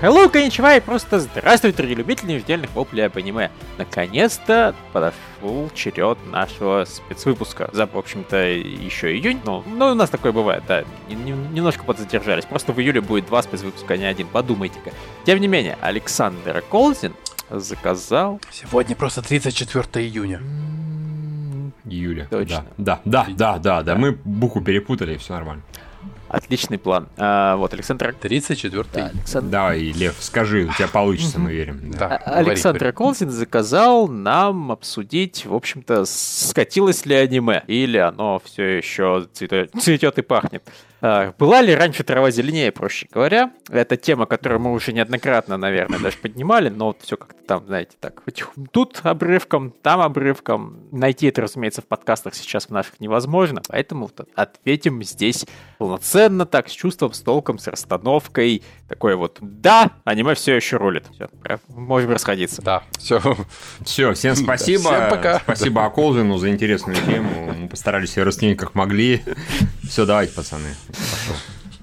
Hello, коничева и просто здравствуйте, дорогие любители ежедневных воплей об аниме. Наконец-то подошел черед нашего спецвыпуска. За, в общем-то, еще июнь, но, ну, у нас такое бывает, да, немножко подзадержались. Просто в июле будет два спецвыпуска, а не один, подумайте-ка. Тем не менее, Александр Колзин заказал... Сегодня просто 34 июня. Июля. Точно. Да, да, да, да, да, да. Мы букву перепутали, и все нормально. Отличный план. А, вот, Александр... 34 да, Александр... Давай, Лев, скажи, у тебя получится, мы верим. Да. А, Александр Колзин заказал нам обсудить, в общем-то, скатилось ли аниме, или оно все еще цветет и пахнет. А, была ли раньше трава зеленее, проще говоря? Это тема, которую мы уже неоднократно, наверное, даже поднимали, но вот все как-то там, знаете, так, тут обрывком, там обрывком. Найти это, разумеется, в подкастах сейчас в наших невозможно, поэтому вот ответим здесь полноценно, так, с чувством, с толком, с расстановкой. Такой вот, да, аниме все еще рулит. Все, можем расходиться. Да, все. Все, всем спасибо. Всем пока. Спасибо Аколзину за интересную тему. Мы постарались ее расценить как могли. Все, давайте, пацаны.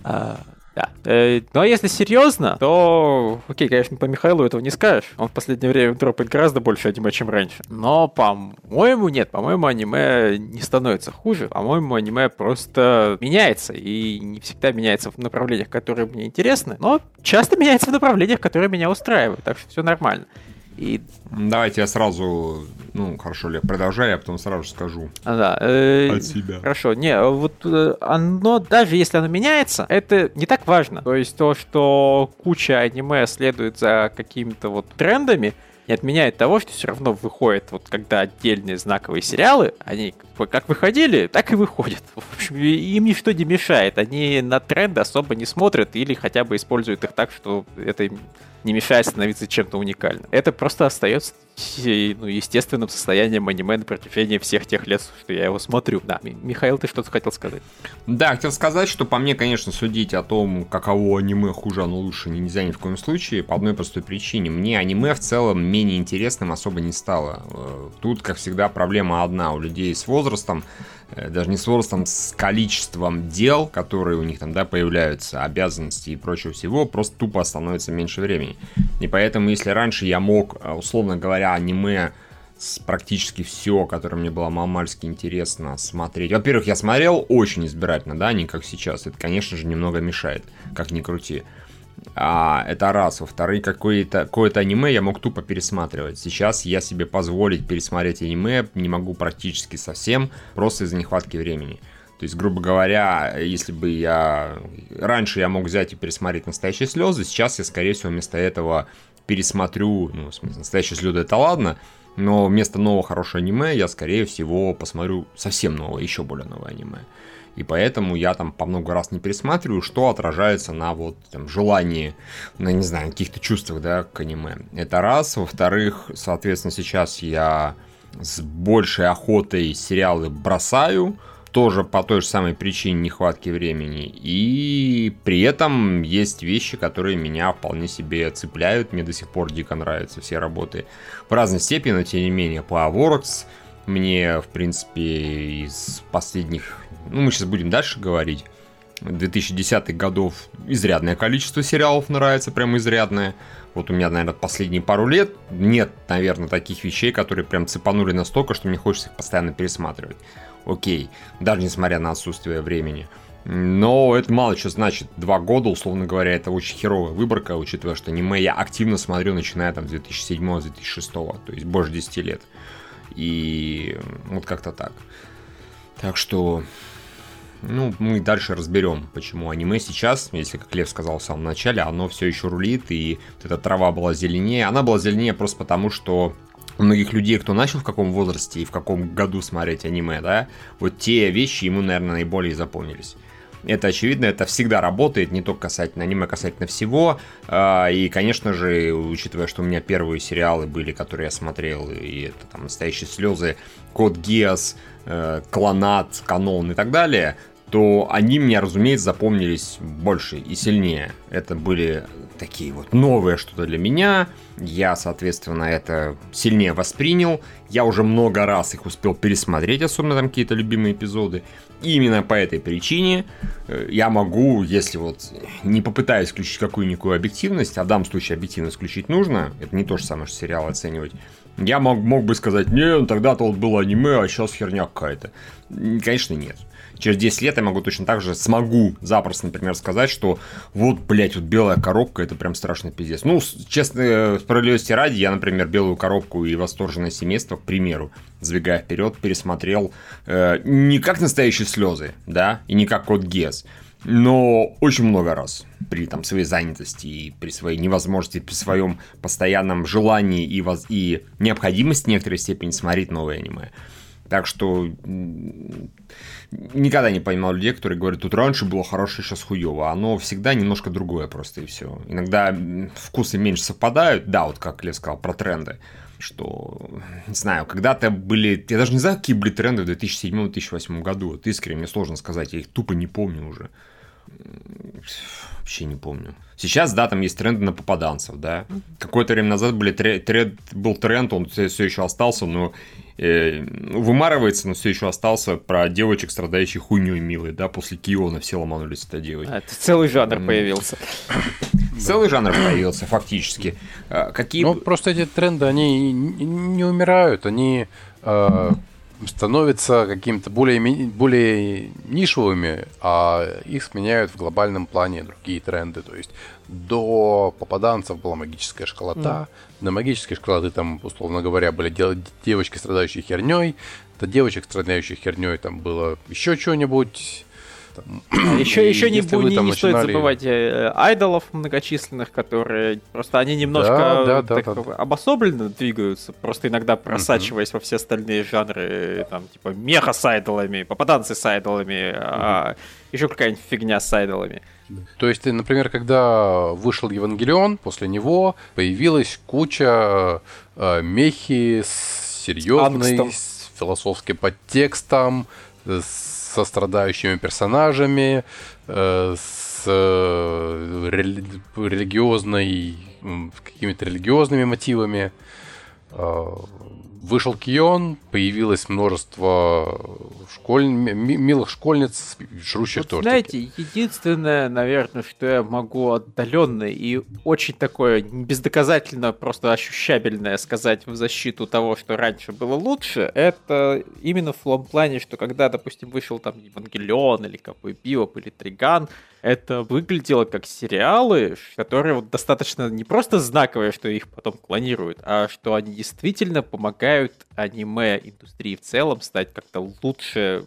А, да. Э, ну а если серьезно, то, окей, конечно, по Михаилу этого не скажешь. Он в последнее время дропает гораздо больше аниме, чем раньше. Но, по-моему, нет. По-моему, аниме не становится хуже. По-моему, аниме просто меняется. И не всегда меняется в направлениях, которые мне интересны. Но часто меняется в направлениях, которые меня устраивают. Так что все нормально. И... Давайте я сразу, ну, хорошо, Лев, продолжай, я потом сразу скажу. А, да. Э, От себя. Хорошо, не, вот э, оно, даже если оно меняется, это не так важно. То есть то, что куча аниме следует за какими-то вот трендами, не отменяет того, что все равно выходит, вот когда отдельные знаковые сериалы, они как выходили, так и выходят. В общем, им ничто не мешает. Они на тренды особо не смотрят или хотя бы используют их так, что это не мешает становиться чем-то уникальным. Это просто остается ну, естественным состоянием аниме на протяжении всех тех лет, что я его смотрю. Да, Михаил, ты что-то хотел сказать? Да, хотел сказать, что по мне, конечно, судить о том, каково аниме хуже, оно лучше нельзя ни в коем случае, по одной простой причине. Мне аниме в целом менее интересным особо не стало. Э, тут, как всегда, проблема одна. У людей с возрастом Э, даже не с возрастом, с количеством дел, которые у них там, да, появляются, обязанности и прочего всего, просто тупо становится меньше времени. И поэтому, если раньше я мог, э, условно говоря, аниме с практически все, которое мне было мамальски интересно смотреть. Во-первых, я смотрел очень избирательно, да, не как сейчас. Это, конечно же, немного мешает, как ни крути. А, это раз. Во-вторых, какое-то какое аниме я мог тупо пересматривать. Сейчас я себе позволить пересмотреть аниме не могу практически совсем, просто из-за нехватки времени. То есть, грубо говоря, если бы я... Раньше я мог взять и пересмотреть «Настоящие слезы», сейчас я, скорее всего, вместо этого пересмотрю... Ну, в смысле, «Настоящие слезы» — это ладно, но вместо нового хорошего аниме я, скорее всего, посмотрю совсем новое, еще более новое аниме и поэтому я там по много раз не пересматриваю, что отражается на вот там желании, на, не знаю, каких-то чувствах, да, к аниме. Это раз. Во-вторых, соответственно, сейчас я с большей охотой сериалы бросаю, тоже по той же самой причине нехватки времени. И при этом есть вещи, которые меня вполне себе цепляют. Мне до сих пор дико нравятся все работы в разной степени, но тем не менее Powerworks мне, в принципе, из последних ну, мы сейчас будем дальше говорить, 2010-х годов изрядное количество сериалов нравится, прям изрядное. Вот у меня, наверное, последние пару лет нет, наверное, таких вещей, которые прям цепанули настолько, что мне хочется их постоянно пересматривать. Окей, даже несмотря на отсутствие времени. Но это мало что значит. Два года, условно говоря, это очень херовая выборка, учитывая, что аниме я активно смотрю, начиная там с 2007-2006, то есть больше 10 лет. И вот как-то так. Так что ну, мы дальше разберем, почему аниме сейчас, если, как Лев сказал в самом начале, оно все еще рулит, и вот эта трава была зеленее. Она была зеленее просто потому, что у многих людей, кто начал в каком возрасте и в каком году смотреть аниме, да, вот те вещи ему, наверное, наиболее запомнились. Это очевидно, это всегда работает, не только касательно аниме, касательно всего. А, и, конечно же, учитывая, что у меня первые сериалы были, которые я смотрел, и это там «Настоящие слезы», «Код Гиас», э, «Клонат», «Канон» и так далее, то они мне, разумеется, запомнились больше и сильнее. Это были такие вот новые что-то для меня. Я, соответственно, это сильнее воспринял. Я уже много раз их успел пересмотреть, особенно там какие-то любимые эпизоды. И именно по этой причине э, я могу, если вот не попытаюсь включить какую-никакую объективность, а в данном случае объективность включить нужно, это не то же самое, что сериал оценивать, я мог, мог бы сказать, не, ну тогда-то вот было аниме, а сейчас херня какая-то. Конечно, нет через 10 лет я могу точно так же, смогу запросто, например, сказать, что вот, блядь, вот белая коробка, это прям страшный пиздец. Ну, честно, э, справедливости ради, я, например, белую коробку и восторженное семейство, к примеру, сдвигая вперед, пересмотрел э, не как настоящие слезы, да, и не как код Гес, но очень много раз при там, своей занятости и при своей невозможности, при своем постоянном желании и, воз... и необходимости в некоторой степени смотреть новые аниме. Так что никогда не понимал людей, которые говорят, тут раньше было хорошо, сейчас хуево. Оно всегда немножко другое просто и все. Иногда вкусы меньше совпадают, да, вот как Лев сказал про тренды что, не знаю, когда-то были, я даже не знаю, какие были тренды в 2007-2008 году, вот искренне мне сложно сказать, я их тупо не помню уже. Вообще не помню. Сейчас, да, там есть тренды на попаданцев, да. Какое-то время назад были тренд, был тренд, он все еще остался, но э, вымарывается, но все еще остался про девочек, страдающих хуйней милой, да, после Киона все ломанулись это делать. А, это целый жанр mm. появился. Целый жанр появился, фактически. А, какие... Ну, просто эти тренды, они не умирают, они э, становятся какими-то более, более нишевыми, а их сменяют в глобальном плане другие тренды. То есть до попаданцев была магическая школота, mm. до магической школоты там, условно говоря, были девочки, страдающие херней, до девочек, страдающих херней, там было еще что-нибудь там. Еще, еще не, не, не начинали... стоит забывать э, айдолов многочисленных, которые просто они немножко да, да, так, да, да. обособленно двигаются, просто иногда просачиваясь угу. во все остальные жанры, там, типа меха с айдолами, попаданцы с айдолами, угу. а еще какая-нибудь фигня с айдолами. То есть, например, когда вышел Евангелион, после него появилась куча э, мехи с серьезной, с философским подтекстом, со страдающими персонажами, э, с э, религиозной, какими-то религиозными мотивами. Вышел Кион, появилось множество школь... милых школьниц, жрущих вот, тортики. Знаете, единственное, наверное, что я могу отдаленно и очень такое бездоказательно, просто ощущабельное сказать в защиту того, что раньше было лучше, это именно в том плане, что когда, допустим, вышел там Евангелион или какой Биоп или Триган, это выглядело как сериалы, которые вот достаточно не просто знаковые, что их потом клонируют, а что они действительно помогают аниме-индустрии в целом стать как-то лучше,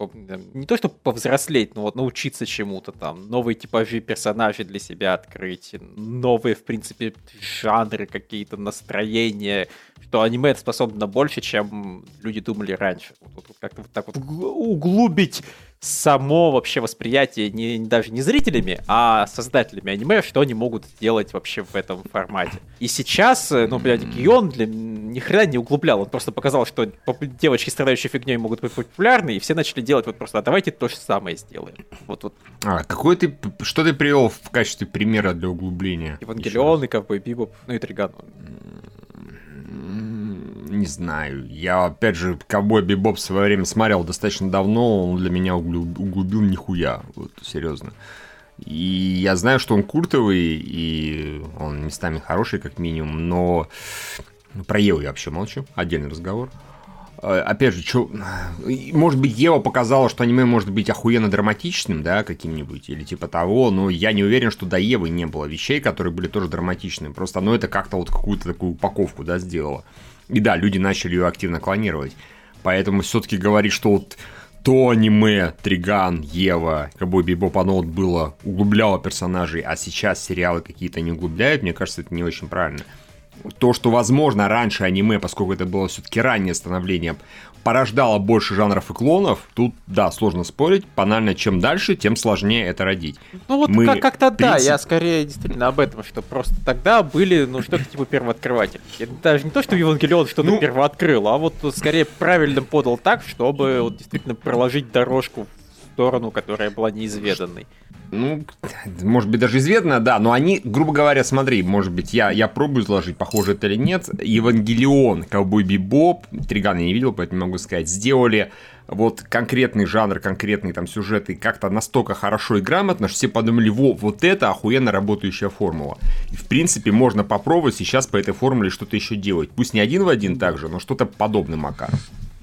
не то чтобы повзрослеть, но вот научиться чему-то там, новые типажи персонажей для себя открыть, новые, в принципе, жанры, какие-то настроения, что аниме способно больше, чем люди думали раньше. Вот, вот как-то вот так вот углубить само вообще восприятие не, даже не зрителями, а создателями аниме, что они могут сделать вообще в этом формате. И сейчас, э, ну, блядь, Гион для ни хрена не углублял, он просто показал, что девочки, страдающие фигней, могут быть популярны, и все начали делать вот просто, а давайте то же самое сделаем. Вот, вот. А, какой ты, что ты привел в качестве примера для углубления? Евангелион и Ковбой Бибоп, ну и Триган не знаю. Я, опять же, Ковбой Бибоп в свое время смотрел достаточно давно, он для меня углубил нихуя, вот, серьезно. И я знаю, что он культовый, и он местами хороший, как минимум, но про Еву я вообще молчу, отдельный разговор. А, опять же, чё... может быть, Ева показала, что аниме может быть охуенно драматичным, да, каким-нибудь, или типа того, но я не уверен, что до Евы не было вещей, которые были тоже драматичными. Просто оно это как-то вот какую-то такую упаковку, да, сделало. И да, люди начали ее активно клонировать. Поэтому все-таки говорить, что вот то аниме, Триган, Ева, Кобой Бибоп, оно вот было, углубляло персонажей, а сейчас сериалы какие-то не углубляют, мне кажется, это не очень правильно то, что, возможно, раньше аниме, поскольку это было все-таки раннее становление, порождало больше жанров и клонов, тут, да, сложно спорить. Банально, чем дальше, тем сложнее это родить. Ну вот Мы, как- как-то принцип... да, я скорее действительно об этом, что просто тогда были, ну, что-то типа первооткрыватель. Это даже не то, что Евангелион что-то ну... первооткрыл, а вот скорее правильно подал так, чтобы вот, действительно проложить дорожку сторону, которая была неизведанной. Ну, может быть, даже известно, да, но они, грубо говоря, смотри, может быть, я, я пробую изложить, похоже это или нет, Евангелион, Ковбой Бибоп, Тригана не видел, поэтому могу сказать, сделали вот конкретный жанр, конкретный там сюжет и как-то настолько хорошо и грамотно, что все подумали, во, вот это охуенно работающая формула. И в принципе можно попробовать сейчас по этой формуле что-то еще делать. Пусть не один в один так же, но что-то подобным макаром.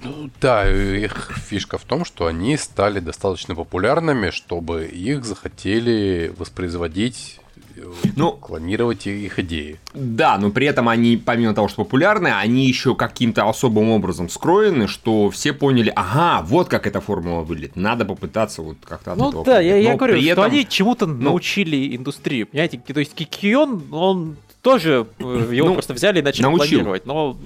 Ну да, их фишка в том, что они стали достаточно популярными, чтобы их захотели воспроизводить ну, клонировать их идеи. Да, но при этом они, помимо того, что популярны, они еще каким-то особым образом скроены, что все поняли, ага, вот как эта формула выглядит, надо попытаться вот как-то от Ну этого да, я, я говорю, что этом... они чему-то ну, научили индустрию, понимаете, то есть Кикион, он тоже, э, его ну, просто взяли и начали научил. планировать, но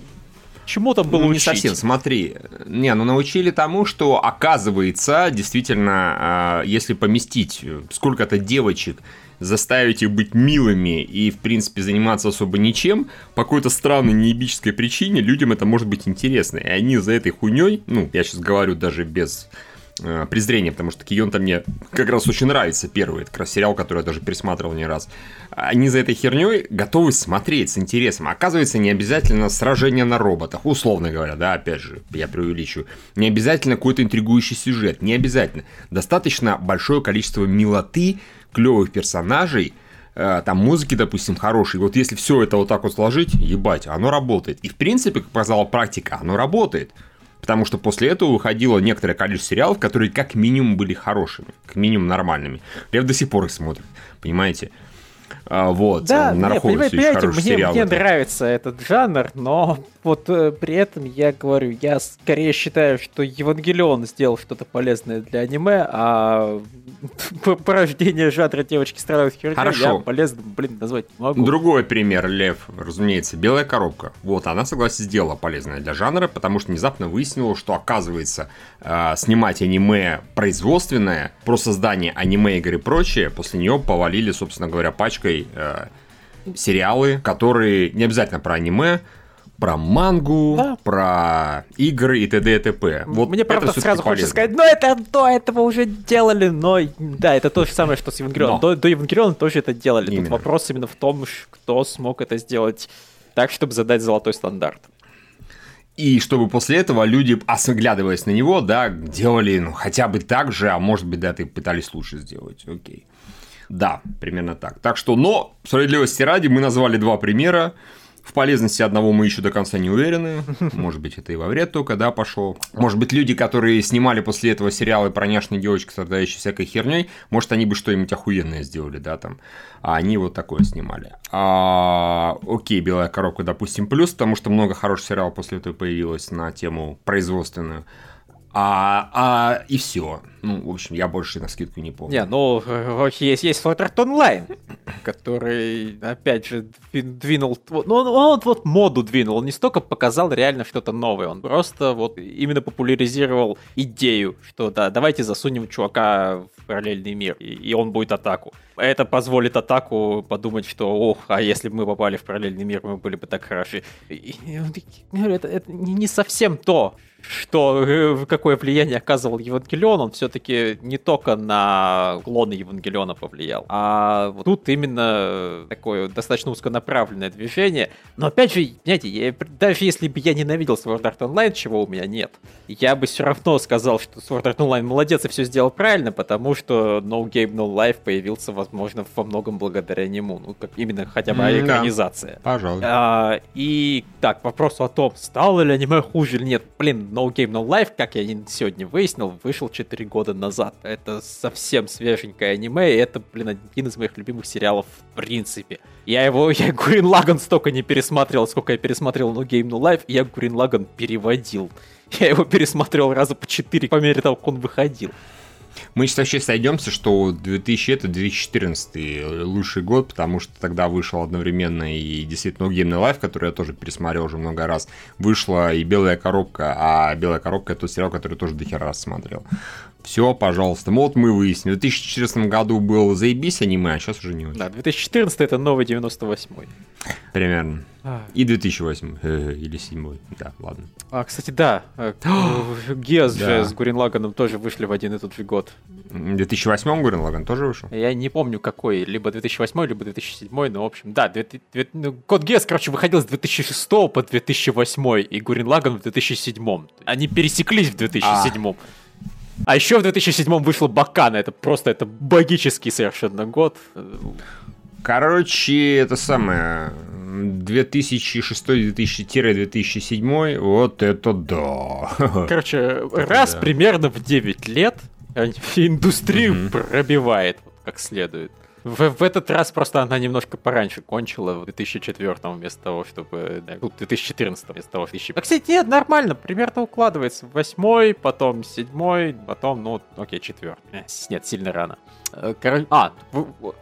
чему там было ну, не учить? совсем, смотри. Не, ну научили тому, что оказывается, действительно, а, если поместить сколько-то девочек заставить их быть милыми и, в принципе, заниматься особо ничем, по какой-то странной неебической причине людям это может быть интересно. И они за этой хуйней, ну, я сейчас говорю даже без э, презрения, потому что Кион-то мне как раз очень нравится первый, это как раз сериал, который я даже пересматривал не раз. Они за этой херней готовы смотреть с интересом. Оказывается, не обязательно сражение на роботах, условно говоря, да, опять же, я преувеличу. Не обязательно какой-то интригующий сюжет, не обязательно. Достаточно большое количество милоты, клевых персонажей, э, там музыки, допустим, хорошей. Вот если все это вот так вот сложить, ебать, оно работает. И в принципе, как показала практика, оно работает. Потому что после этого выходило некоторое количество сериалов, которые как минимум были хорошими, как минимум нормальными. Лев до сих пор их смотрит, понимаете? А, вот, да, на нет, понимаете, понимаете мне, мне нравится этот жанр, но вот э, при этом я говорю, я скорее считаю, что Евангелион сделал что-то полезное для аниме, а порождение жанра девочки страдают херней Хорошо. я полезным, блин, назвать не могу. Другой пример, Лев, разумеется, белая коробка. Вот, она, согласен, сделала полезное для жанра, потому что внезапно выяснила, что, оказывается, э, снимать аниме производственное, про создание аниме игр и прочее, после нее повалили, собственно говоря, пачкой э, сериалы, которые не обязательно про аниме, про мангу, да. про игры и т.д. и т.п. Вот Мне правда сразу хочется сказать, но это до этого уже делали, но да, это то же самое, что с Евангелионом. До, до Евангелиона тоже это делали. Именно. Тут вопрос именно в том, кто смог это сделать так, чтобы задать золотой стандарт. И чтобы после этого люди, оглядываясь на него, да, делали ну, хотя бы так же, а может быть, да, ты пытались лучше сделать. Окей. Да, примерно так. Так что, но, справедливости ради, мы назвали два примера. В полезности одного мы еще до конца не уверены. Может быть, это и во вред только, да, пошел. Может быть, люди, которые снимали после этого сериалы про няшные девочки, страдающие всякой херней, может, они бы что-нибудь охуенное сделали, да, там. А они вот такое снимали. А, окей, белая коробка, допустим, плюс, потому что много хороших сериалов после этого появилось на тему производственную. А, а и все. Ну, в общем, я больше на скидку не помню. Не, ну, есть, есть Art Online, который, опять же, двинул... Ну, он, он вот моду двинул, он не столько показал реально что-то новое, он просто вот именно популяризировал идею, что да, давайте засунем чувака в параллельный мир, и, и он будет атаку. Это позволит атаку подумать, что, ох, а если бы мы попали в параллельный мир, мы были бы так хороши. И, и, это, это не совсем то, что э, какое влияние оказывал Евангелион, он все-таки не только на клоны Евангелиона повлиял, а вот тут именно такое достаточно узконаправленное движение. Но опять же, знаете, я, даже если бы я ненавидел Sword Art Online, чего у меня нет, я бы все равно сказал, что Sword Art Online молодец и все сделал правильно, потому что No Game No Life появился, возможно, во многом благодаря нему. Ну, как именно хотя бы mm, экранизация. Да, пожалуй. А, и так, вопрос о том, стало ли аниме хуже или нет. Блин, No Game No Life, как я сегодня выяснил, вышел 4 года назад. Это совсем свеженькое аниме, и это, блин, один из моих любимых сериалов в принципе. Я его, я Гурин Лаган столько не пересматривал, сколько я пересмотрел No Game No Life, и я Гурин Лаган переводил. Я его пересмотрел раза по 4 по мере того, как он выходил. Мы сейчас вообще сойдемся, что 2000 это 2014 лучший год, потому что тогда вышел одновременно и действительно Game Life, который я тоже пересмотрел уже много раз, вышла и Белая коробка, а Белая коробка это тот сериал, который тоже до хера раз смотрел. Все, пожалуйста. Вот мы выяснили. В 2014 году был заебись аниме, а сейчас уже не очень. Да, 2014 это новый 98 Примерно. А. И 2008 э, или 7 Да, ладно. А, кстати, да. Э, Геос же с Гурин Лаганом тоже вышли в один и тот же год. В 2008 Гурин Лаган тоже вышел? Я не помню какой. Либо 2008, либо 2007, но в общем, да. 2000, ну, Код Геос, короче, выходил с 2006 по 2008, и Гурин Лаган в 2007. Они пересеклись в 2007. А. А еще в 2007 вышла Бакана. Это просто это богический совершенно год. Короче, это самое 2006-2007, вот это да. Короче, раз да. примерно в 9 лет индустрию угу. пробивает как следует. В, в этот раз просто она немножко пораньше кончила, в 2004 вместо того, чтобы... Да, в 2014 вместо того, что... А, кстати, нет, нормально, примерно укладывается. Восьмой, потом седьмой, потом, ну, окей, четвертый. Э, нет, сильно рано. Э, Король... А,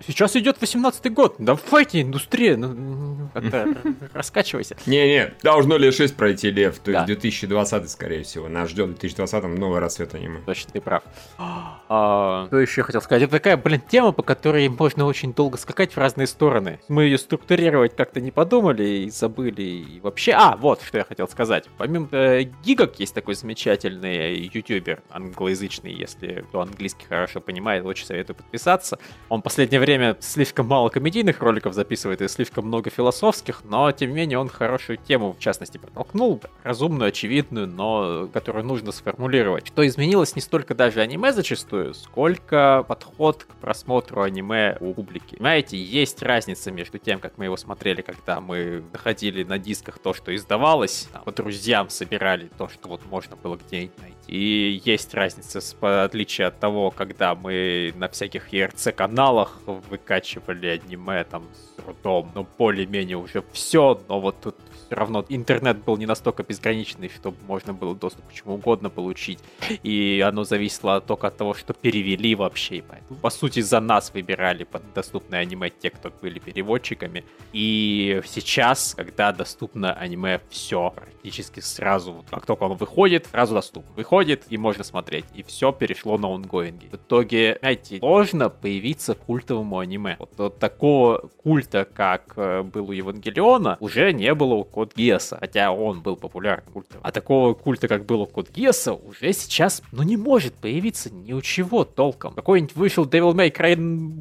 сейчас идет 18-й год. Давайте, индустрия, ну, раскачивайся. Не-не, должно ли 6 пройти, Лев. То есть 2020, скорее всего. Нас ждет в 2020-м новый рассвет аниме. Точно, ты прав. А, что еще хотел сказать? Это такая, блин, тема, по которой можно очень долго скакать в разные стороны. Мы ее структурировать как-то не подумали и забыли. И вообще... А, вот, что я хотел сказать. Помимо э, Гигок есть такой замечательный ютубер англоязычный, если кто английский хорошо понимает, очень советую подписаться. Он в последнее время слишком мало комедийных роликов записывает и слишком много философских, но тем не менее он хорошую тему, в частности, протолкнул, разумную, очевидную, но которую нужно сформулировать. Что изменилось не столько даже аниме зачастую, сколько подход к просмотру аниме у публики. Понимаете, есть разница между тем, как мы его смотрели, когда мы находили на дисках то, что издавалось, там, по друзьям собирали то, что вот можно было где-нибудь найти. И есть разница, в отличие от того, когда мы на всяких всяких ERC-каналах выкачивали аниме там с трудом, но более-менее уже все, но вот тут все равно интернет был не настолько безграничный, чтобы можно было доступ к чему угодно получить. И оно зависело только от того, что перевели вообще. Поэтому, по сути, за нас выбирали под доступное аниме те, кто были переводчиками. И сейчас, когда доступно аниме все практически сразу, как только он выходит, сразу доступно. Выходит, и можно смотреть. И все перешло на онгоинги. В итоге, знаете, сложно появиться культовому аниме. Вот, вот такого культа, как э, был у Евангелиона, уже не было у Код Геса, хотя он был популярным культом. А такого культа, как был у Код Геса, уже сейчас, ну, не может появиться ни у чего толком. Какой-нибудь вышел Devil May Cry,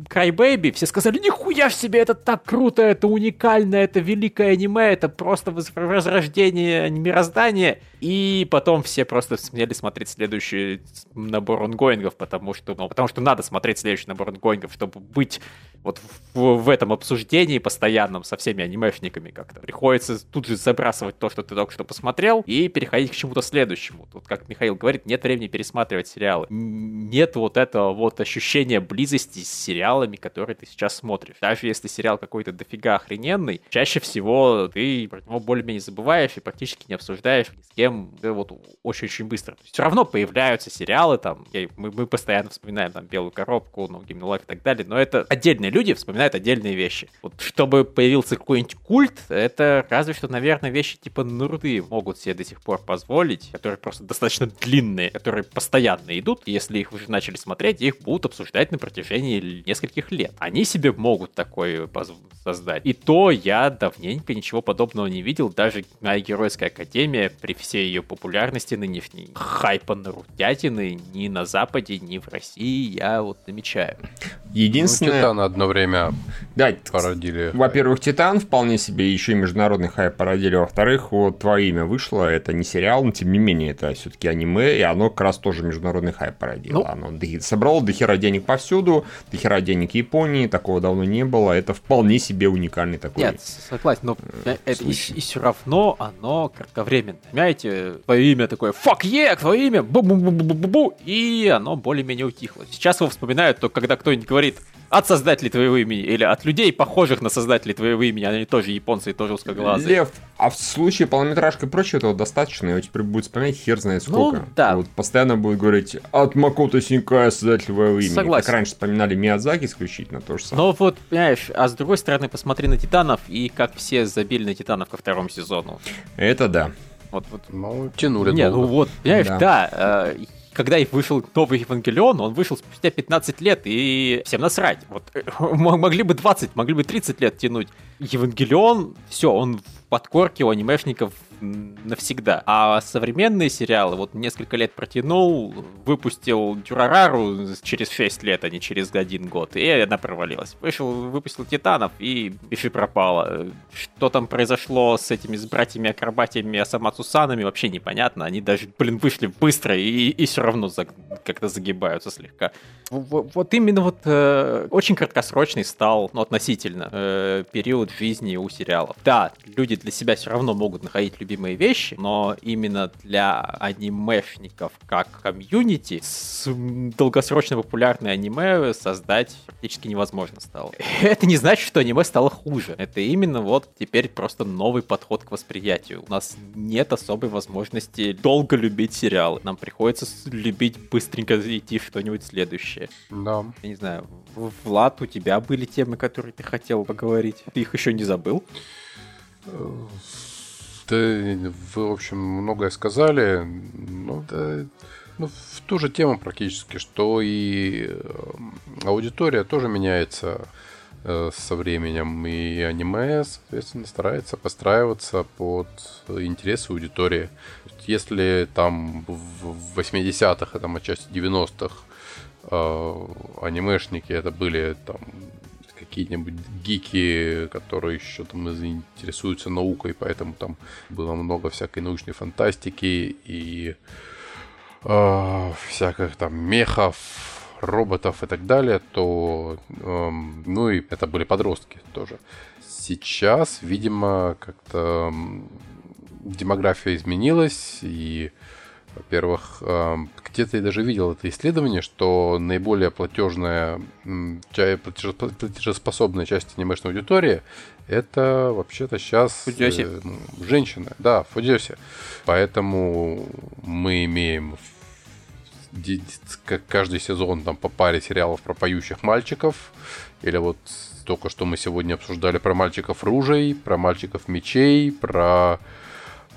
Cry Baby, все сказали, нихуя себе, это так круто, это уникально, это великое аниме, это просто возрождение мироздания. И потом все просто смели смотреть следующий набор онгоингов, потому что, ну, потому что надо смотреть следующий набор онгоингов, чтобы быть вот в, в этом обсуждении постоянном со всеми анимешниками как-то. Приходится тут же забрасывать то, что ты только что посмотрел, и переходить к чему-то следующему. Тут, как Михаил говорит, нет времени пересматривать сериалы. Нет вот этого вот ощущения близости с сериалами, которые ты сейчас смотришь. Даже если сериал какой-то дофига охрененный, чаще всего ты про него более-менее забываешь и практически не обсуждаешь ни с кем да, вот очень-очень быстро. Все равно появляются сериалы, там, мы, мы постоянно вспоминаем там Белую коробку, No Game No Life и так далее, но это отдельные люди вспоминают отдельные вещи. Вот чтобы появился какой-нибудь культ, это разве что, наверное, вещи типа Нурды могут себе до сих пор позволить, которые просто достаточно длинные, которые постоянно идут. Если их уже начали смотреть, их будут обсуждать на протяжении нескольких лет. Они себе могут такое создать. И то я давненько ничего подобного не видел. Даже моя геройская академия при всей ее популярности нынешней хайпа на рутятины ни на Западе, ни в России я вот замечаю. Единственное... Ну, Титан одно время да, породили. Во-первых, Титан вполне себе еще и международный хайп породили. Во-вторых, вот твое имя вышло, это не сериал, но тем не менее это все-таки аниме, и оно как раз тоже международный хайп породило. Ну, оно собрало до хера денег повсюду, до хера денег Японии, такого давно не было. Это вполне себе уникальный такой. Нет, согласен, но э, это и, и все равно оно кратковременно. Понимаете, твое имя такое, fuck yeah, твое имя, бу-бу-бу-бу-бу-бу, и оно более-менее утихло. Сейчас его вспоминают только когда кто-нибудь говорит, от создателей твоего имени или от людей, похожих на создателей твоего имени, они тоже японцы и тоже узкоглазые. Лев, а в случае полнометражки и прочего этого достаточно, его теперь будет вспоминать хер знает ну сколько. Ну, да. Вот постоянно будет говорить от Макото Синкая, создатель твоего имени. Согласен. Как раньше вспоминали Миядзаки исключительно, то же самое. Но вот, понимаешь, а с другой стороны, посмотри на Титанов и как все забили на Титанов ко второму сезону. Это да. Вот, вот. Ну, тянули Нет, ну вот, понимаешь, да, да э, когда вышел новый Евангелион, он вышел спустя 15 лет, и всем насрать. Вот могли бы 20, могли бы 30 лет тянуть. Евангелион, все, он в подкорке у анимешников навсегда. А современные сериалы, вот несколько лет протянул, выпустил Дюрарару через 6 лет, а не через один год, и она провалилась. Вышел, выпустил Титанов, и Бифи пропала. Что там произошло с этими с братьями-акробатиями Асамацу Санами, вообще непонятно. Они даже, блин, вышли быстро и, и все равно за, как-то загибаются слегка. Вот, именно вот э, очень краткосрочный стал, ну, относительно, э, период жизни у сериалов. Да, люди для себя все равно могут находить любимые вещи, но именно для анимешников как комьюнити с долгосрочно популярное аниме создать практически невозможно стало. Это не значит, что аниме стало хуже. Это именно вот теперь просто новый подход к восприятию. У нас нет особой возможности долго любить сериалы. Нам приходится любить быстренько идти что-нибудь следующее. Да. Я не знаю, Влад, у тебя были темы, которые ты хотел поговорить? Ты их еще не забыл? Да, вы, в общем, многое сказали. Ну, да, ну, в ту же тему практически, что и э, аудитория тоже меняется э, со временем, и аниме, соответственно, старается подстраиваться под интересы аудитории. Если там в 80-х, там отчасти 90-х э, анимешники это были там какие-нибудь гики, которые еще там интересуются наукой, поэтому там было много всякой научной фантастики и э, всяких там мехов, роботов и так далее, то, э, ну и это были подростки тоже. Сейчас, видимо, как-то демография изменилась, и во-первых, где-то я даже видел это исследование, что наиболее платежная, платежеспособная часть анимешной аудитории это вообще-то сейчас э, ну, женщины. Да, Фудзёси. Поэтому мы имеем как каждый сезон там по паре сериалов про поющих мальчиков. Или вот только что мы сегодня обсуждали про мальчиков ружей, про мальчиков мечей, про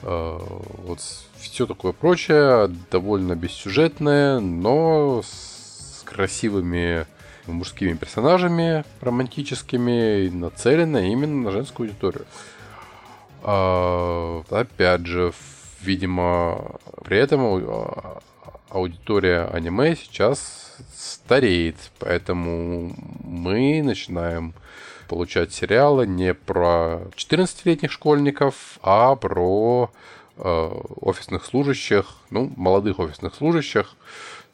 вот все такое прочее, довольно бессюжетное, но с красивыми мужскими персонажами романтическими, нацеленное именно на женскую аудиторию. А, опять же, видимо, при этом аудитория аниме сейчас стареет, поэтому мы начинаем получать сериалы не про 14-летних школьников, а про Э, офисных служащих, ну, молодых офисных служащих,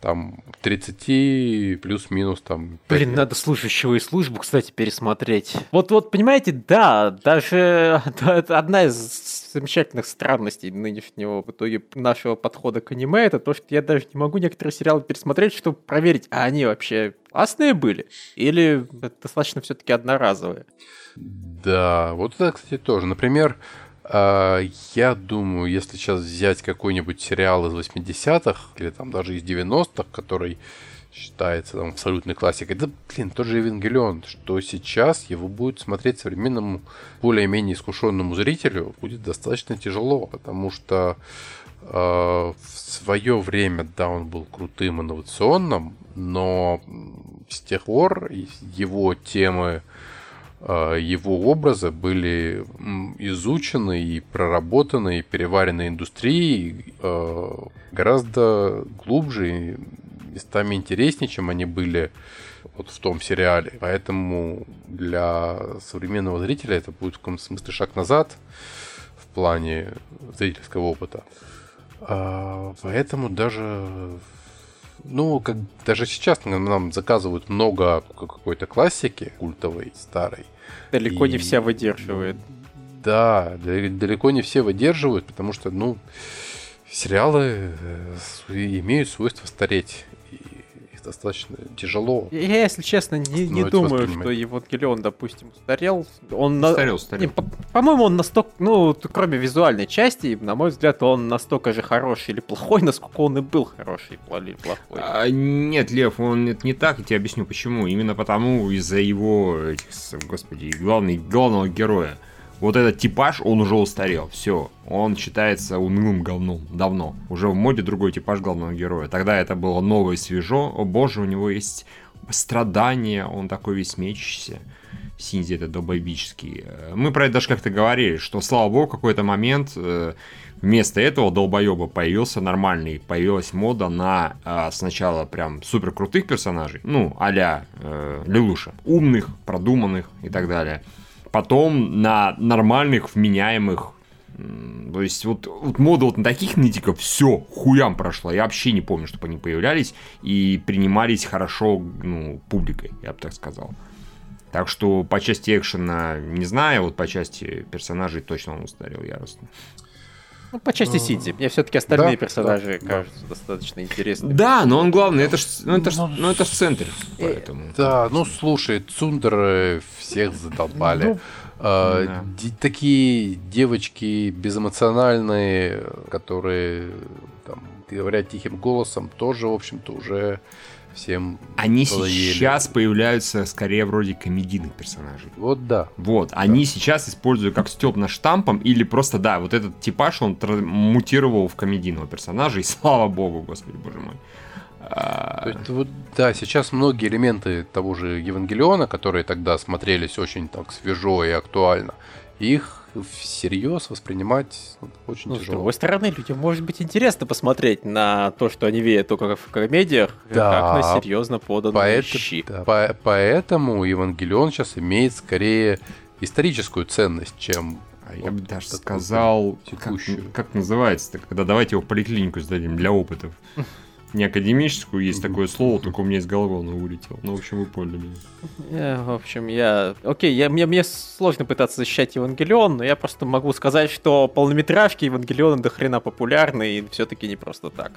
там 30 плюс-минус там. Блин, лет. надо служащего и службу, кстати, пересмотреть. Вот, вот, понимаете, да, даже это одна из замечательных странностей нынешнего в итоге нашего подхода к аниме, это то, что я даже не могу некоторые сериалы пересмотреть, чтобы проверить, а они вообще классные были? Или достаточно все-таки одноразовые? Да, вот это, кстати, тоже. Например, я думаю, если сейчас взять какой-нибудь сериал из 80-х, или там даже из 90-х, который считается там абсолютной классикой, да, блин, тот же Евангелион, что сейчас его будет смотреть современному, более-менее искушенному зрителю, будет достаточно тяжело, потому что э, в свое время, да, он был крутым, инновационным, но с тех пор его темы его образы были изучены и проработаны и переварены индустрией э, гораздо глубже и местами интереснее, чем они были вот в том сериале. Поэтому для современного зрителя это будет в каком-то смысле шаг назад в плане зрительского опыта. А, поэтому даже ну, как даже сейчас нам заказывают много какой-то классики культовой, старой. Далеко и... не вся выдерживает. Да, далеко не все выдерживают, потому что, ну, сериалы э, имеют свойство стареть достаточно тяжело. Я, если честно, не, не думаю, что Евангелион, допустим, устарел. Он устарел, на... устарел. по- по-моему, он настолько, ну, кроме визуальной части, на мой взгляд, он настолько же хороший или плохой, насколько он и был хороший или плохой. А, нет, Лев, он это не так, я тебе объясню почему. Именно потому, из-за его, этих, господи, главный, главного героя. Вот этот типаж, он уже устарел. Все. Он считается унылым говном. Давно. Уже в моде другой типаж главного героя. Тогда это было новое и свежо. О боже, у него есть страдания. Он такой весь мечущийся. Синзи это долбоебический. Мы про это даже как-то говорили, что, слава богу, какой-то момент э, вместо этого долбоеба появился нормальный, появилась мода на э, сначала прям супер крутых персонажей, ну, а-ля э, Лилуша, умных, продуманных и так далее потом на нормальных, вменяемых то есть вот, вот мода вот на таких нытиков все хуям прошла. Я вообще не помню, чтобы они появлялись и принимались хорошо ну, публикой, я бы так сказал. Так что по части экшена не знаю, вот по части персонажей точно он устарел яростно. Ну, по части Сити. Мне все-таки остальные да, персонажи да, кажутся да. достаточно интересными. Да, но он главный, это ж, ну, это ж, ну, ну это ж в центре. Поэтому. Да, ну слушай, Цундер всех задолбали. Ну, а, да. такие девочки безэмоциональные, которые там, говорят тихим голосом, тоже, в общем-то, уже всем Они сейчас появляются скорее вроде комедийных персонажей. Вот да. Вот, да. они сейчас используют как степ на штампом или просто, да, вот этот типаж, он мутировал в комедийного персонажа, и слава богу, господи, боже мой. То есть, вот, да, сейчас многие элементы того же Евангелиона, которые тогда смотрелись очень так свежо и актуально, их всерьез воспринимать очень ну, тяжело. С другой стороны, людям может быть интересно посмотреть на то, что они видят только в комедиях, да, как на серьезно поданные поэт... щи. Да, по поэтому Евангелион сейчас имеет скорее историческую ценность, чем а я бы даже сказал, как, как называется-то, когда давайте его в поликлинику сдадим для опытов. Не академическую, есть такое слово, только у меня из головы оно улетело. Ну, в общем, вы поняли меня. Я, в общем, я... Окей, я, мне, мне сложно пытаться защищать Евангелион, но я просто могу сказать, что полнометражки Евангелиона до хрена популярны, и все-таки не просто так.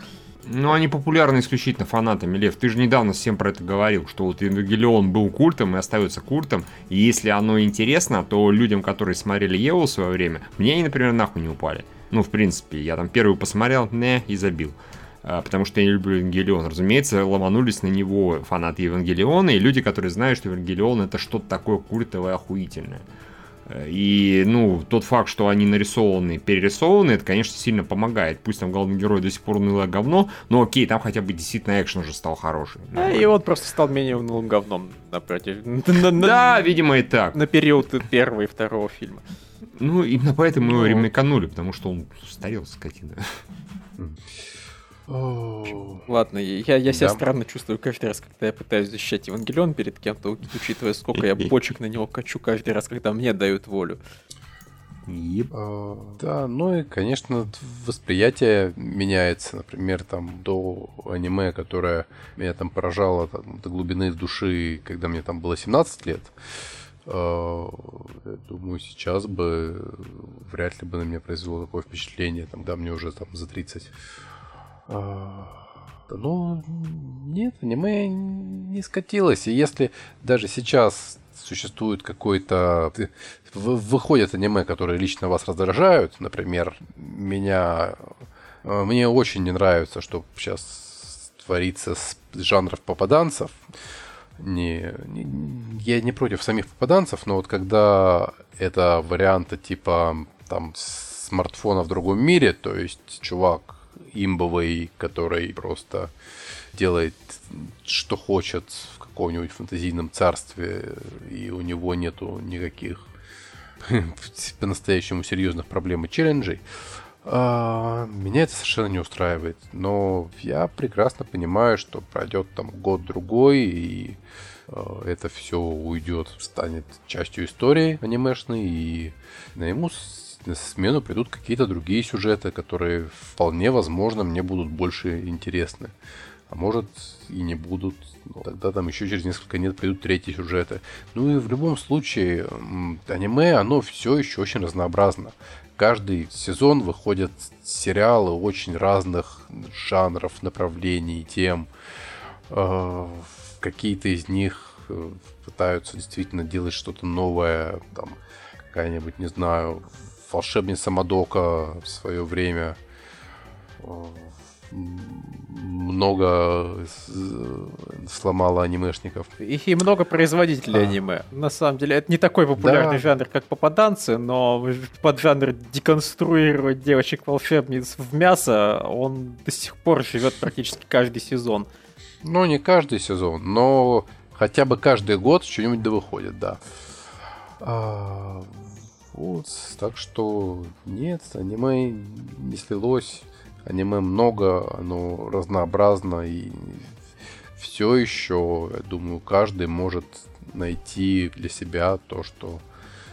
Ну, они популярны исключительно фанатами, Лев. Ты же недавно всем про это говорил, что вот Евангелион был культом и остается культом, и если оно интересно, то людям, которые смотрели Еву в свое время, мне они, например, нахуй не упали. Ну, в принципе, я там первую посмотрел, не, и забил. А, потому что я не люблю Евангелион. Разумеется, ломанулись на него фанаты Евангелиона и люди, которые знают, что Евангелион это что-то такое культовое, охуительное. И, ну, тот факт, что они нарисованы, перерисованы, это, конечно, сильно помогает. Пусть там главный герой до сих пор унылое говно, но окей, там хотя бы действительно экшен уже стал хороший. А, и он просто стал менее унылым говном напротив. Да, видимо, и так. На период первого и второго фильма. Ну, именно поэтому его ремейканули, потому что он старел, скотина. Ладно, я, я себя да. странно чувствую каждый раз, когда я пытаюсь защищать Евангелион перед кем-то, учитывая, сколько я бочек на него качу каждый раз, когда мне дают волю. Yep. А, да, ну и, конечно, восприятие меняется. Например, там до аниме, которое меня там поражало там, до глубины души, когда мне там было 17 лет, э, я думаю, сейчас бы вряд ли бы на меня произвело такое впечатление, там, да, мне уже там за 30. А, ну, нет, аниме не скатилось. И если даже сейчас существует какой-то... Выходят аниме, которые лично вас раздражают, например, меня... А, мне очень не нравится, что сейчас творится с жанров попаданцев. Не, не, я не против самих попаданцев, но вот когда это варианты типа там смартфона в другом мире, то есть чувак имбовый, который просто делает, что хочет в каком-нибудь фантазийном царстве, и у него нету никаких по-настоящему серьезных проблем и челленджей. А, меня это совершенно не устраивает. Но я прекрасно понимаю, что пройдет там год-другой, и а, это все уйдет, станет частью истории анимешной, и на ему на смену придут какие-то другие сюжеты, которые вполне возможно мне будут больше интересны. А может и не будут. Но тогда там еще через несколько лет придут третьи сюжеты. Ну и в любом случае, аниме, оно все еще очень разнообразно. Каждый сезон выходят сериалы очень разных жанров, направлений, тем. Э, какие-то из них э, пытаются действительно делать что-то новое. Там какая-нибудь, не знаю, волшебница Мадока в свое время. много сломало анимешников. И много производителей а. аниме. На самом деле, это не такой популярный да. жанр, как попаданцы, но под жанр деконструировать девочек-волшебниц в мясо, он до сих пор живет практически каждый сезон. Ну, не каждый сезон, но хотя бы каждый год что-нибудь да выходит, да. Вот, так что нет, аниме не слилось. Аниме много, оно разнообразно и все еще, я думаю, каждый может найти для себя то, что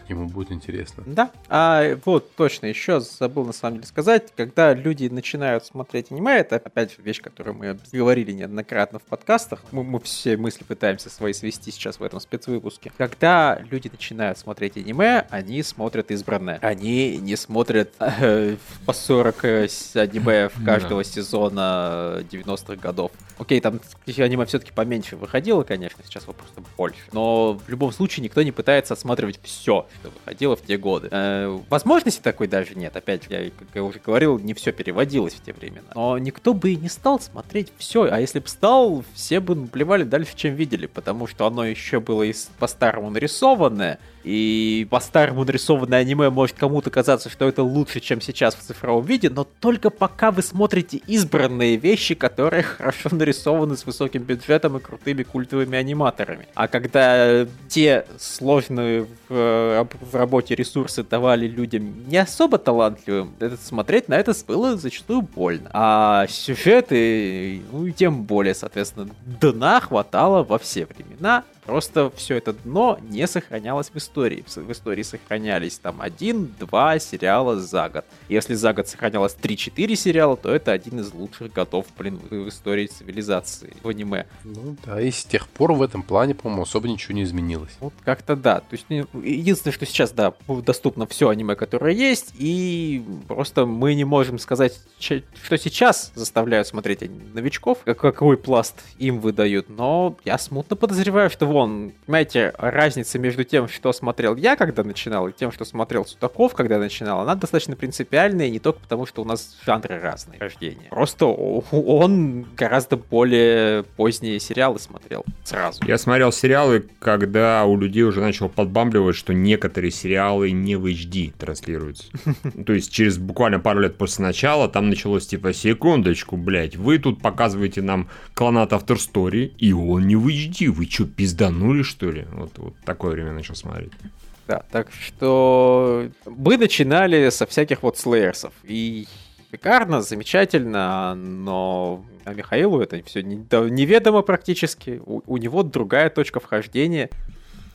ему будет интересно. Да, а вот точно, еще забыл на самом деле сказать, когда люди начинают смотреть аниме, это опять вещь, которую мы говорили неоднократно в подкастах, мы, мы все мысли пытаемся свои свести сейчас в этом спецвыпуске. Когда люди начинают смотреть аниме, они смотрят избранное. Они не смотрят э, по 40 э, аниме в каждого да. сезона 90-х годов. Окей, там аниме все-таки поменьше выходило, конечно, сейчас его просто больше. Но в любом случае никто не пытается осматривать все, что выходило в те годы. Э, возможности такой даже нет. Опять, я, как я уже говорил, не все переводилось в те времена. Но никто бы и не стал смотреть все. А если бы стал, все бы наплевали дальше, чем видели. Потому что оно еще было и по-старому нарисованное. И по-старому нарисованное аниме может кому-то казаться, что это лучше, чем сейчас в цифровом виде, но только пока вы смотрите избранные вещи, которые хорошо нарисованы с высоким бюджетом и крутыми культовыми аниматорами. А когда те сложные в, в работе ресурсы давали людям не особо талантливым, это, смотреть на это было зачастую больно. А сюжеты, ну и тем более, соответственно, дна хватало во все времена, Просто все это дно не сохранялось в истории. В истории сохранялись там один-два сериала за год. Если за год сохранялось 3-4 сериала, то это один из лучших годов, блин, в истории цивилизации в аниме. Ну да, и с тех пор в этом плане, по-моему, особо ничего не изменилось. Вот как-то да. То есть единственное, что сейчас, да, доступно все аниме, которое есть, и просто мы не можем сказать, что сейчас заставляют смотреть новичков, какой пласт им выдают, но я смутно подозреваю, что вон, понимаете, разница между тем, что смотрел я, когда начинал, и тем, что смотрел Судаков, когда начинал, она достаточно принципиальная, не только потому, что у нас жанры разные рождения. Просто он гораздо более поздние сериалы смотрел сразу. Я смотрел сериалы, когда у людей уже начал подбамбливать, что некоторые сериалы не в HD транслируются. То есть через буквально пару лет после начала там началось типа, секундочку, блядь, вы тут показываете нам After Story, и он не в HD, вы чё, пизда пизданули, что ли? Вот, вот такое время начал смотреть. Да, так что мы начинали со всяких вот слэерсов. И шикарно, замечательно, но а Михаилу это все неведомо практически. У, у него другая точка вхождения.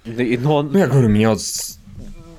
И, но он... Ну, я говорю, меня вот...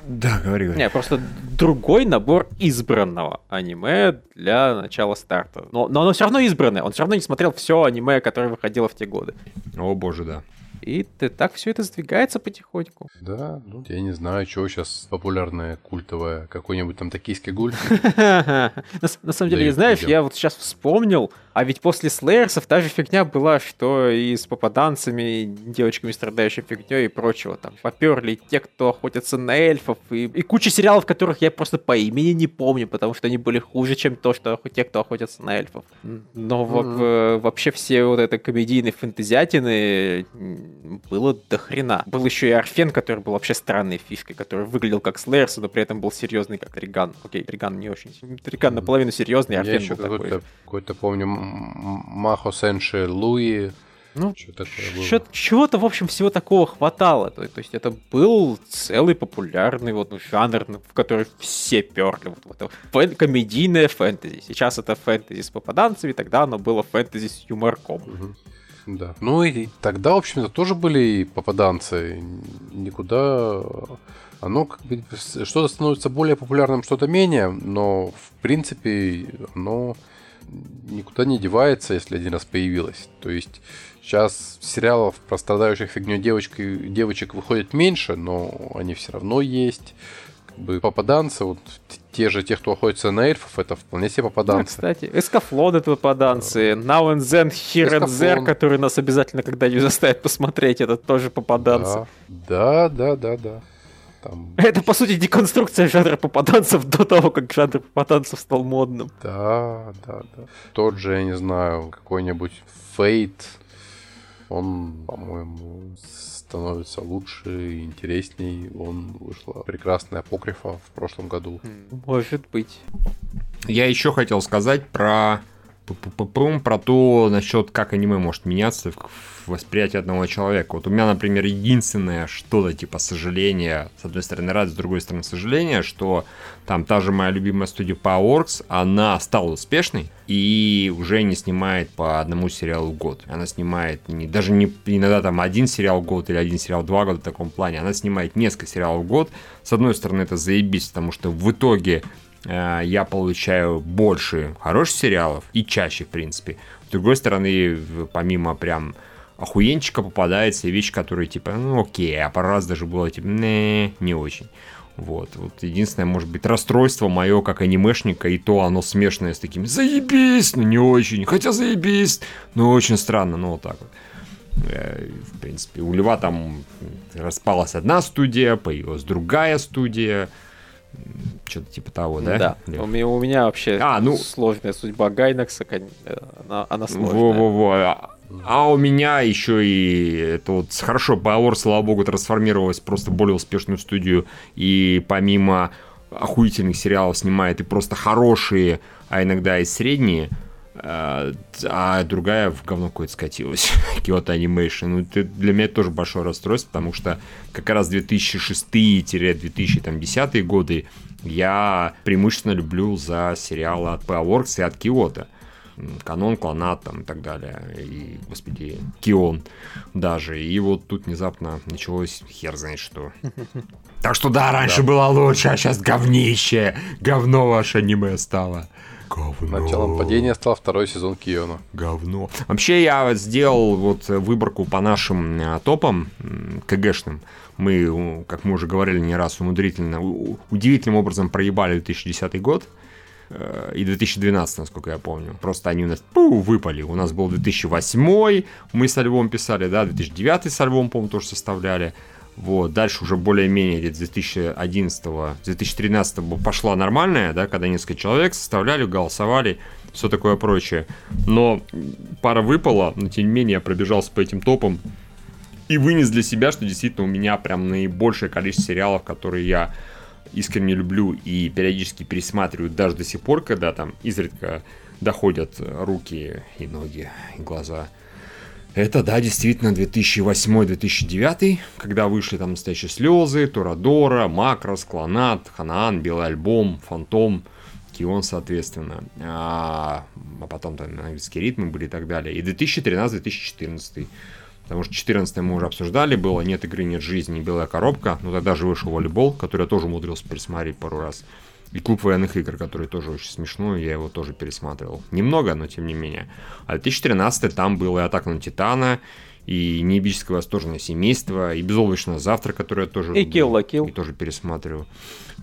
Да, говори, говори. Не, просто другой набор избранного аниме для начала старта. Но, но оно все равно избранное. Он все равно не смотрел все аниме, которое выходило в те годы. О боже, да. И ты, так все это сдвигается потихоньку. Да, ну, я не знаю, что сейчас популярное, культовое. Какой-нибудь там токийский гуль. На самом деле, знаешь, я вот сейчас вспомнил, а ведь после Слеерсов та же фигня была, что и с попаданцами, девочками, страдающими фигней и прочего. Там поперли те, кто охотятся на эльфов, и, и куча сериалов, которых я просто по имени не помню, потому что они были хуже, чем то, что те, кто охотятся на эльфов. Но mm-hmm. вообще все вот это комедийные фэнтезиатины было до хрена. Был еще и Арфен, который был вообще странной фишкой, который выглядел как Слеерс, но при этом был серьезный, как Триган. Окей, Триган не очень. Триган наполовину серьезный, Арфен был такой. Какой-то, помню, Махо Сенши Луи. Ну, что такое чего-то, в общем, всего такого хватало. То, то есть это был целый популярный вот жанр, в который все перли. Вот, вот, фэн, комедийное фэнтези. Сейчас это фэнтези с попаданцами, тогда оно было фэнтези с юморком. Угу. Да. Ну и тогда, в общем-то, тоже были попаданцы. Никуда оно как бы что-то становится более популярным, что-то менее, но в принципе оно никуда не девается, если один раз появилось. То есть сейчас сериалов про страдающих фигню девочек, девочек выходит меньше, но они все равно есть. Как бы попаданцы, вот те же, те, кто охотится на эльфов, это вполне себе попаданцы. Да, кстати, эскафлон это попаданцы, Now and Then, Here and There, который нас обязательно когда-нибудь заставит посмотреть, это тоже попаданцы. Да, да, да, да. да. Там... Это, по сути, деконструкция жанра попаданцев до того, как жанр попаданцев стал модным. Да, да, да. Тот же, я не знаю, какой-нибудь Фейт, он, по-моему, становится лучше и интересней. Он вышла прекрасная апокрифа в прошлом году. Может быть. Я еще хотел сказать про про то, насчет как аниме может меняться в восприятии одного человека. Вот у меня, например, единственное что-то типа сожаление, с одной стороны радость, с другой стороны сожаление, что там та же моя любимая студия Powerworks, она стала успешной и уже не снимает по одному сериалу в год. Она снимает не, даже не иногда там один сериал в год или один сериал в два года в таком плане. Она снимает несколько сериалов в год. С одной стороны, это заебись, потому что в итоге я получаю больше хороших сериалов и чаще, в принципе. С другой стороны, помимо прям охуенчика попадается вещь, которые типа, ну окей, а пару раз даже было типа, не, не очень. Вот, вот единственное, может быть, расстройство мое как анимешника, и то оно смешанное с таким «заебись», но не очень, хотя заебись, но очень странно, ну вот так вот. Э, в принципе, у Льва там распалась одна студия, появилась другая студия, что-то типа того, да? Да. У меня, у меня вообще а, ну... сложная судьба Гайнакса, она, она сложная. Во-во-во. А, а у меня еще и это вот хорошо, Power, слава богу, трансформировалась в просто более успешную студию. И помимо охуительных сериалов снимает и просто хорошие, а иногда и средние а, а другая в говно какое-то скатилась. Kyoto Animation. Ну, это для меня тоже большое расстройство, потому что как раз 2006-2010 годы я преимущественно люблю за сериалы от Powerworks и от Kyoto. Канон, Клонат там и так далее. И, господи, Кион даже. И вот тут внезапно началось хер знает что. Так что да, раньше да. было лучше, а сейчас говнище. Говно ваше аниме стало. Говно. Началом падения стал второй сезон Киона. Говно. Вообще я сделал вот выборку по нашим э, топам КГшным. Мы, как мы уже говорили не раз, умудрительно, удивительным образом проебали 2010 год э, и 2012, насколько я помню. Просто они у нас пу, выпали. У нас был 2008, мы с альбомом писали, да, 2009 с альбомом, по-моему, тоже составляли. Вот, дальше уже более-менее с 2011 2013 пошла нормальная, да, когда несколько человек составляли, голосовали, все такое прочее. Но пара выпала, но тем не менее я пробежался по этим топам и вынес для себя, что действительно у меня прям наибольшее количество сериалов, которые я искренне люблю и периодически пересматриваю даже до сих пор, когда там изредка доходят руки и ноги и глаза – это, да, действительно 2008-2009, когда вышли там настоящие слезы, Торадора, Макрос, Клонат, Ханаан, Белый альбом, Фантом, Кион, соответственно. А, а потом там английские ритмы были и так далее. И 2013-2014. Потому что 14 мы уже обсуждали, было «Нет игры, нет жизни», «Белая коробка». Но тогда же вышел волейбол, который я тоже умудрился пересмотреть пару раз. И клуб военных игр, который тоже очень смешной, я его тоже пересматривал. Немного, но тем не менее. А 2013 там был и Атака на Титана, и Неебическое восторженное семейство, и Безоблачный завтра, который я тоже... И Kill la Kill. И тоже пересматриваю.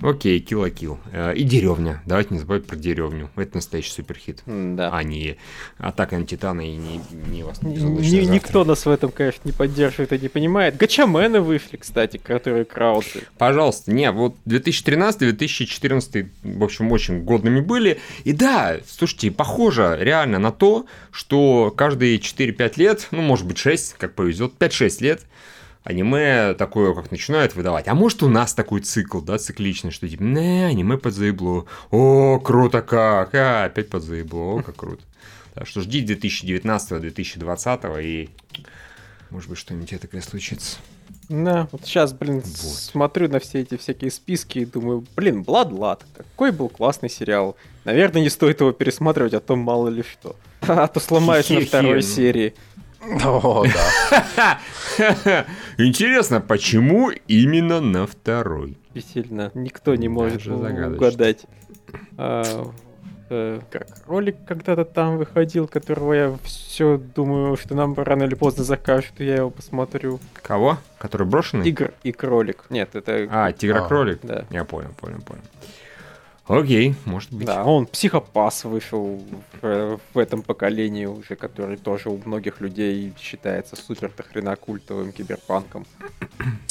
Окей, Kill la Kill. Э, и Деревня. Давайте не забывать про Деревню. Это настоящий суперхит. Да. А не Атака на Титана и не, не, не Никто нас в этом, конечно, не поддерживает и не понимает. Гачамены вышли, кстати, которые крауты. Пожалуйста. Не, вот 2013-2014, в общем, очень годными были. И да, слушайте, похоже реально на то, что каждые 4-5 лет, ну, может быть, 6, как повезет, 5-6 лет, аниме такое, как начинают выдавать. А может у нас такой цикл, да, цикличный, что типа, не, аниме под заебло. О, круто как, а, опять под заебло, о, как круто. Так что жди 2019-2020 и может быть что-нибудь такое случится. Да, вот сейчас, блин, вот. смотрю на все эти всякие списки и думаю, блин, Бладлад, какой был классный сериал. Наверное, не стоит его пересматривать, а то мало ли что. А то сломаюсь на второй серии. О, да. Интересно, почему именно на второй? Действительно, никто не может угадать. А, э, как ролик когда-то там выходил, которого я все думаю, что нам рано или поздно закажут, и я его посмотрю. Кого? Который брошенный? Тигр и кролик. Нет, это... А, тигр-кролик? А, да. Я понял, понял, понял. Окей, может быть. Да, он психопас вышел в, в этом поколении уже, который тоже у многих людей считается супер хрена культовым киберпанком.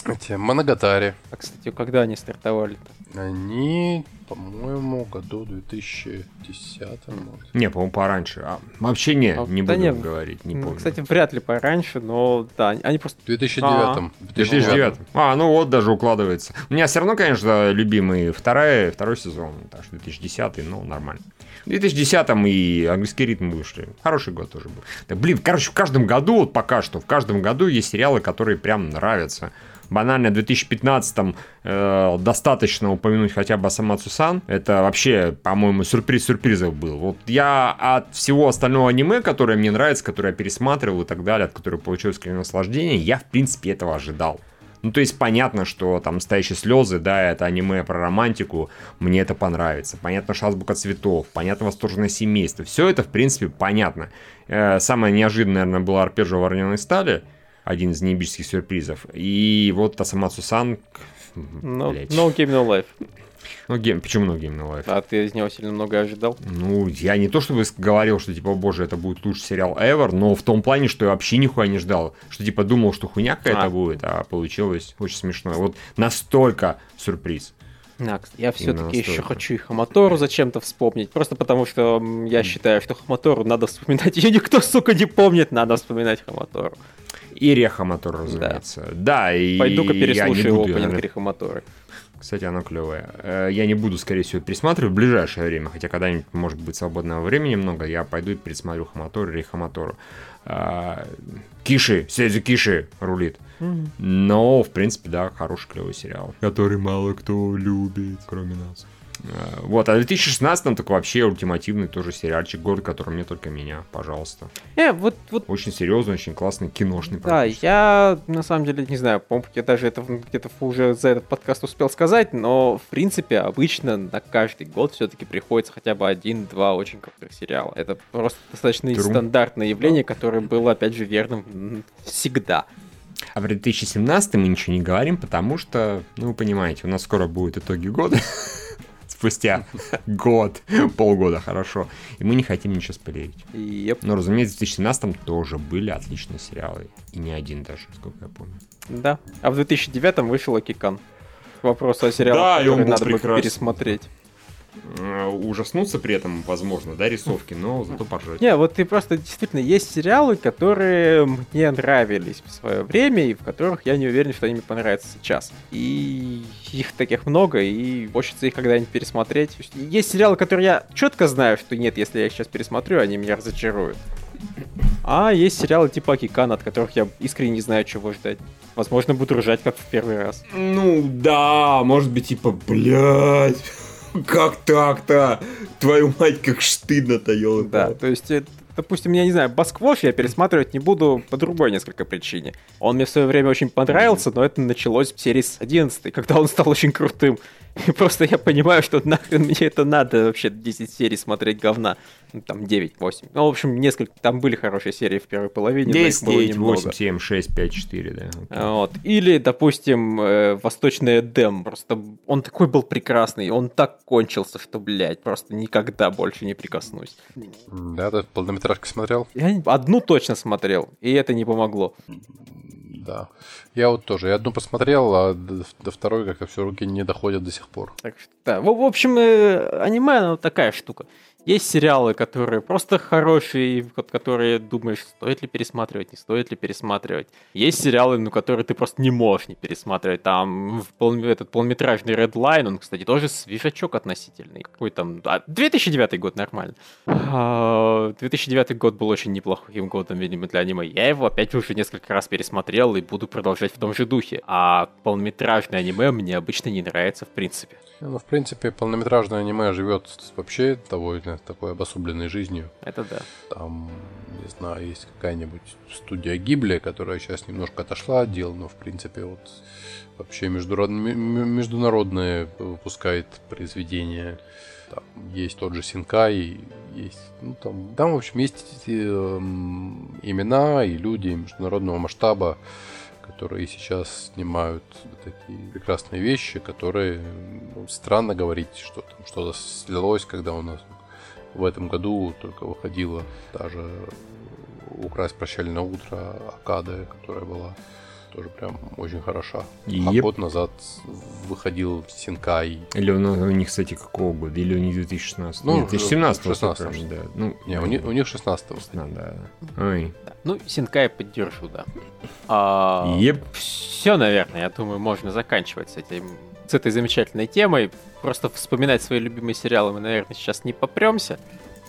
Эти Моногатари. А, кстати, когда они стартовали-то? Они, по-моему, году 2010, может. Не, по-моему, пораньше. А, вообще не, А, не да буду не, говорить, не Ну, помню. Кстати, вряд ли пораньше, но да, они просто... В 2009. В 2009. А, ну вот даже укладывается. У меня все равно, конечно, любимый вторая, второй сезон, так что 2010, ну, нормально. В 2010 и английский ритм вышли. Хороший год тоже был. Да, блин, короче, в каждом году, вот пока что, в каждом году есть сериалы, которые прям нравятся. Банально, в 2015 э, достаточно упомянуть хотя бы Асамацу Сан. Это вообще, по-моему, сюрприз сюрпризов был. Вот я от всего остального аниме, которое мне нравится, которое я пересматривал и так далее, от которого получил искреннее наслаждение, я, в принципе, этого ожидал. Ну, то есть понятно, что там «Настоящие слезы», да, это аниме про романтику, мне это понравится. Понятно, что «Азбука цветов», понятно, «Восторженное семейство». Все это, в принципе, понятно. Э, самое неожиданное, наверное, было «Арпеджио вороненой стали», один из неебических сюрпризов. И вот Тасамацу Сан... No, блядь. no Game No Life. Ну, гейм, почему No Game No Life? А ты из него сильно много ожидал? Ну, я не то чтобы говорил, что, типа, боже, это будет лучший сериал ever, но в том плане, что я вообще нихуя не ждал. Что, типа, думал, что хуйня какая-то А. будет, а получилось очень смешно. Вот настолько сюрприз. Я все-таки еще хочу и Хаматору зачем-то вспомнить. Просто потому, что я считаю, что Хаматору надо вспоминать. Ее никто, сука, не помнит, надо вспоминать Хаматору. И Рехамотор, разумеется. Да, и Пойду-ка переслушаю буду, опенинг наверное, Рихаматоры. Кстати, оно клевое. Э, Я не буду, скорее всего, пересматривать в ближайшее время, хотя когда-нибудь, может быть, свободного времени много, я пойду и пересмотрю Хаматору и Рейхаматору. А, Киши, Сезю Киши рулит. Но, в принципе, да, хороший клевый сериал. Который мало кто любит, кроме нас. А, Вот, а в 2016 так вообще ультимативный тоже сериальчик, год, который мне только меня, пожалуйста. Э, вот, вот Очень серьезный, очень классный, киношный. Да, я на самом деле не знаю, по-моему, я даже это где-то уже за этот подкаст успел сказать, но в принципе обычно на каждый год все-таки приходится хотя бы один-два очень крутых сериала. Это просто достаточно Тру. стандартное явление, которое было, опять же, верным всегда. А в 2017 мы ничего не говорим, потому что, ну, вы понимаете, у нас скоро будут итоги года. Спустя год, полгода, хорошо. И мы не хотим ничего спойлерить. Я- Но, разумеется, в 2017 тоже были отличные сериалы. И не один даже, сколько я помню. да. А в 2009 вышел Акикан. Вопрос о сериале, Да, который надо бы прекрасен. пересмотреть. Э, Ужаснуться при этом, возможно, да, рисовки, но зато поржать. Не, вот ты просто действительно есть сериалы, которые мне нравились в свое время, и в которых я не уверен, что они мне понравятся сейчас. И их таких много, и хочется их когда-нибудь пересмотреть. Есть сериалы, которые я четко знаю, что нет, если я их сейчас пересмотрю, они меня разочаруют. А есть сериалы типа Акикан, от которых я искренне не знаю, чего ждать. Возможно, буду ржать, как в первый раз. Ну, да, может быть, типа, блядь, как так-то? Твою мать, как стыдно-то, ёлка. Да, то есть, э, допустим, я не знаю, Басквош я пересматривать не буду по другой несколько причине. Он мне в свое время очень понравился, но это началось в серии с 11, когда он стал очень крутым. И просто я понимаю, что нахрен мне это надо вообще 10 серий смотреть говна. Ну, там 9-8. Ну, в общем, несколько, там были хорошие серии в первой половине, но их 10, было 9, немного. 8, 7, 6, 5, 4, да. окей. Вот. Или, допустим, э, Восточный Эдем. Просто он такой был прекрасный, он так кончился, что, блядь, просто никогда больше не прикоснусь. Да, ты полнометражки смотрел? Я одну точно смотрел, и это не помогло. Да. Я вот тоже. Я одну посмотрел, а до, до второй как-то все руки не доходят до сих пор. Так что, да. В, в общем, э, аниме, оно такая штука. Есть сериалы, которые просто хорошие, которые думаешь, стоит ли пересматривать, не стоит ли пересматривать. Есть сериалы, ну, которые ты просто не можешь не пересматривать. Там пол- этот полнометражный Red Line, он, кстати, тоже свежачок относительный. Какой там... а, 2009 год, нормально. А, 2009 год был очень неплохим годом, видимо, для аниме. Я его опять уже несколько раз пересмотрел и буду продолжать в том же духе. А полнометражное аниме мне обычно не нравится в принципе. Ну, в принципе, полнометражное аниме живет вообще довольно такой обособленной жизнью. Это да. Там, не знаю, есть какая-нибудь студия Гибли, которая сейчас немножко отошла от дел, но, в принципе, вот вообще международ- м- м- международные выпускает произведения. Там есть тот же Синкай, есть, ну, там, там, в общем, есть эм, имена и люди международного масштаба, которые сейчас снимают такие прекрасные вещи, которые ну, странно говорить, что там что-то слилось, когда у нас в этом году только выходила даже «Украсть прощальное утро» Акады, которая была тоже прям очень хороша. Yep. А год назад выходил Синкай. Или он, у них, кстати, какого года? Или у них 2016? Ну, Нет, 2017 16 да. Ну, Не, у них, у них 16 да, да. Ой. Да. Ну, Синкай поддержу, да. А, Еп. Все, наверное, я думаю, можно заканчивать с этим с этой замечательной темой. Просто вспоминать свои любимые сериалы мы, наверное, сейчас не попремся.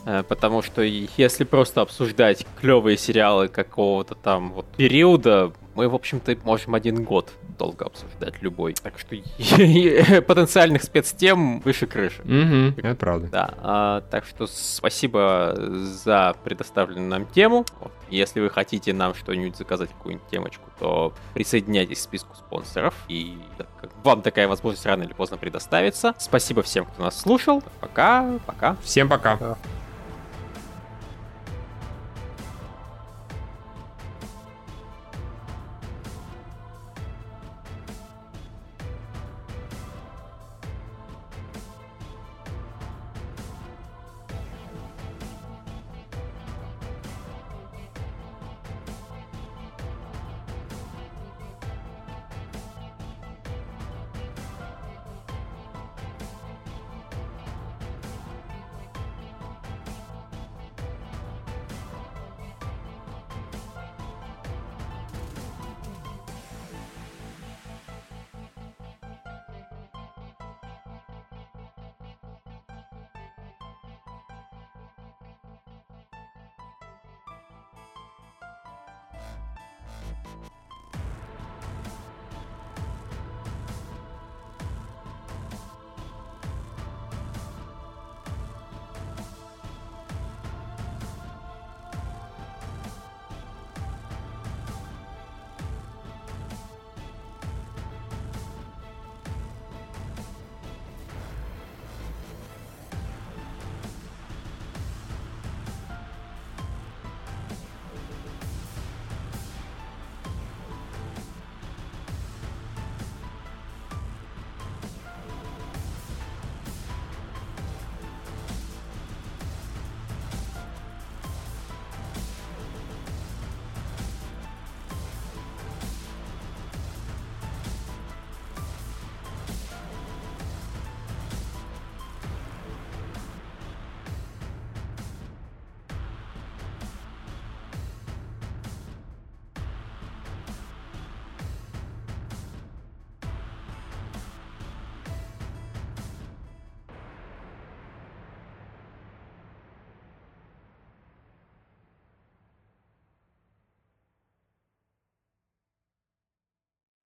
Э, Потому что если просто обсуждать клевые сериалы какого-то там вот периода, мы, в общем-то, можем один год долго обсуждать любой. Так что потенциальных спецтем выше крыши. Угу, это правда. Да, а, так что спасибо за предоставленную нам тему. Если вы хотите нам что-нибудь заказать, какую-нибудь темочку, то присоединяйтесь к списку спонсоров, и вам такая возможность рано или поздно предоставится. Спасибо всем, кто нас слушал. Пока, пока. Всем пока. Да.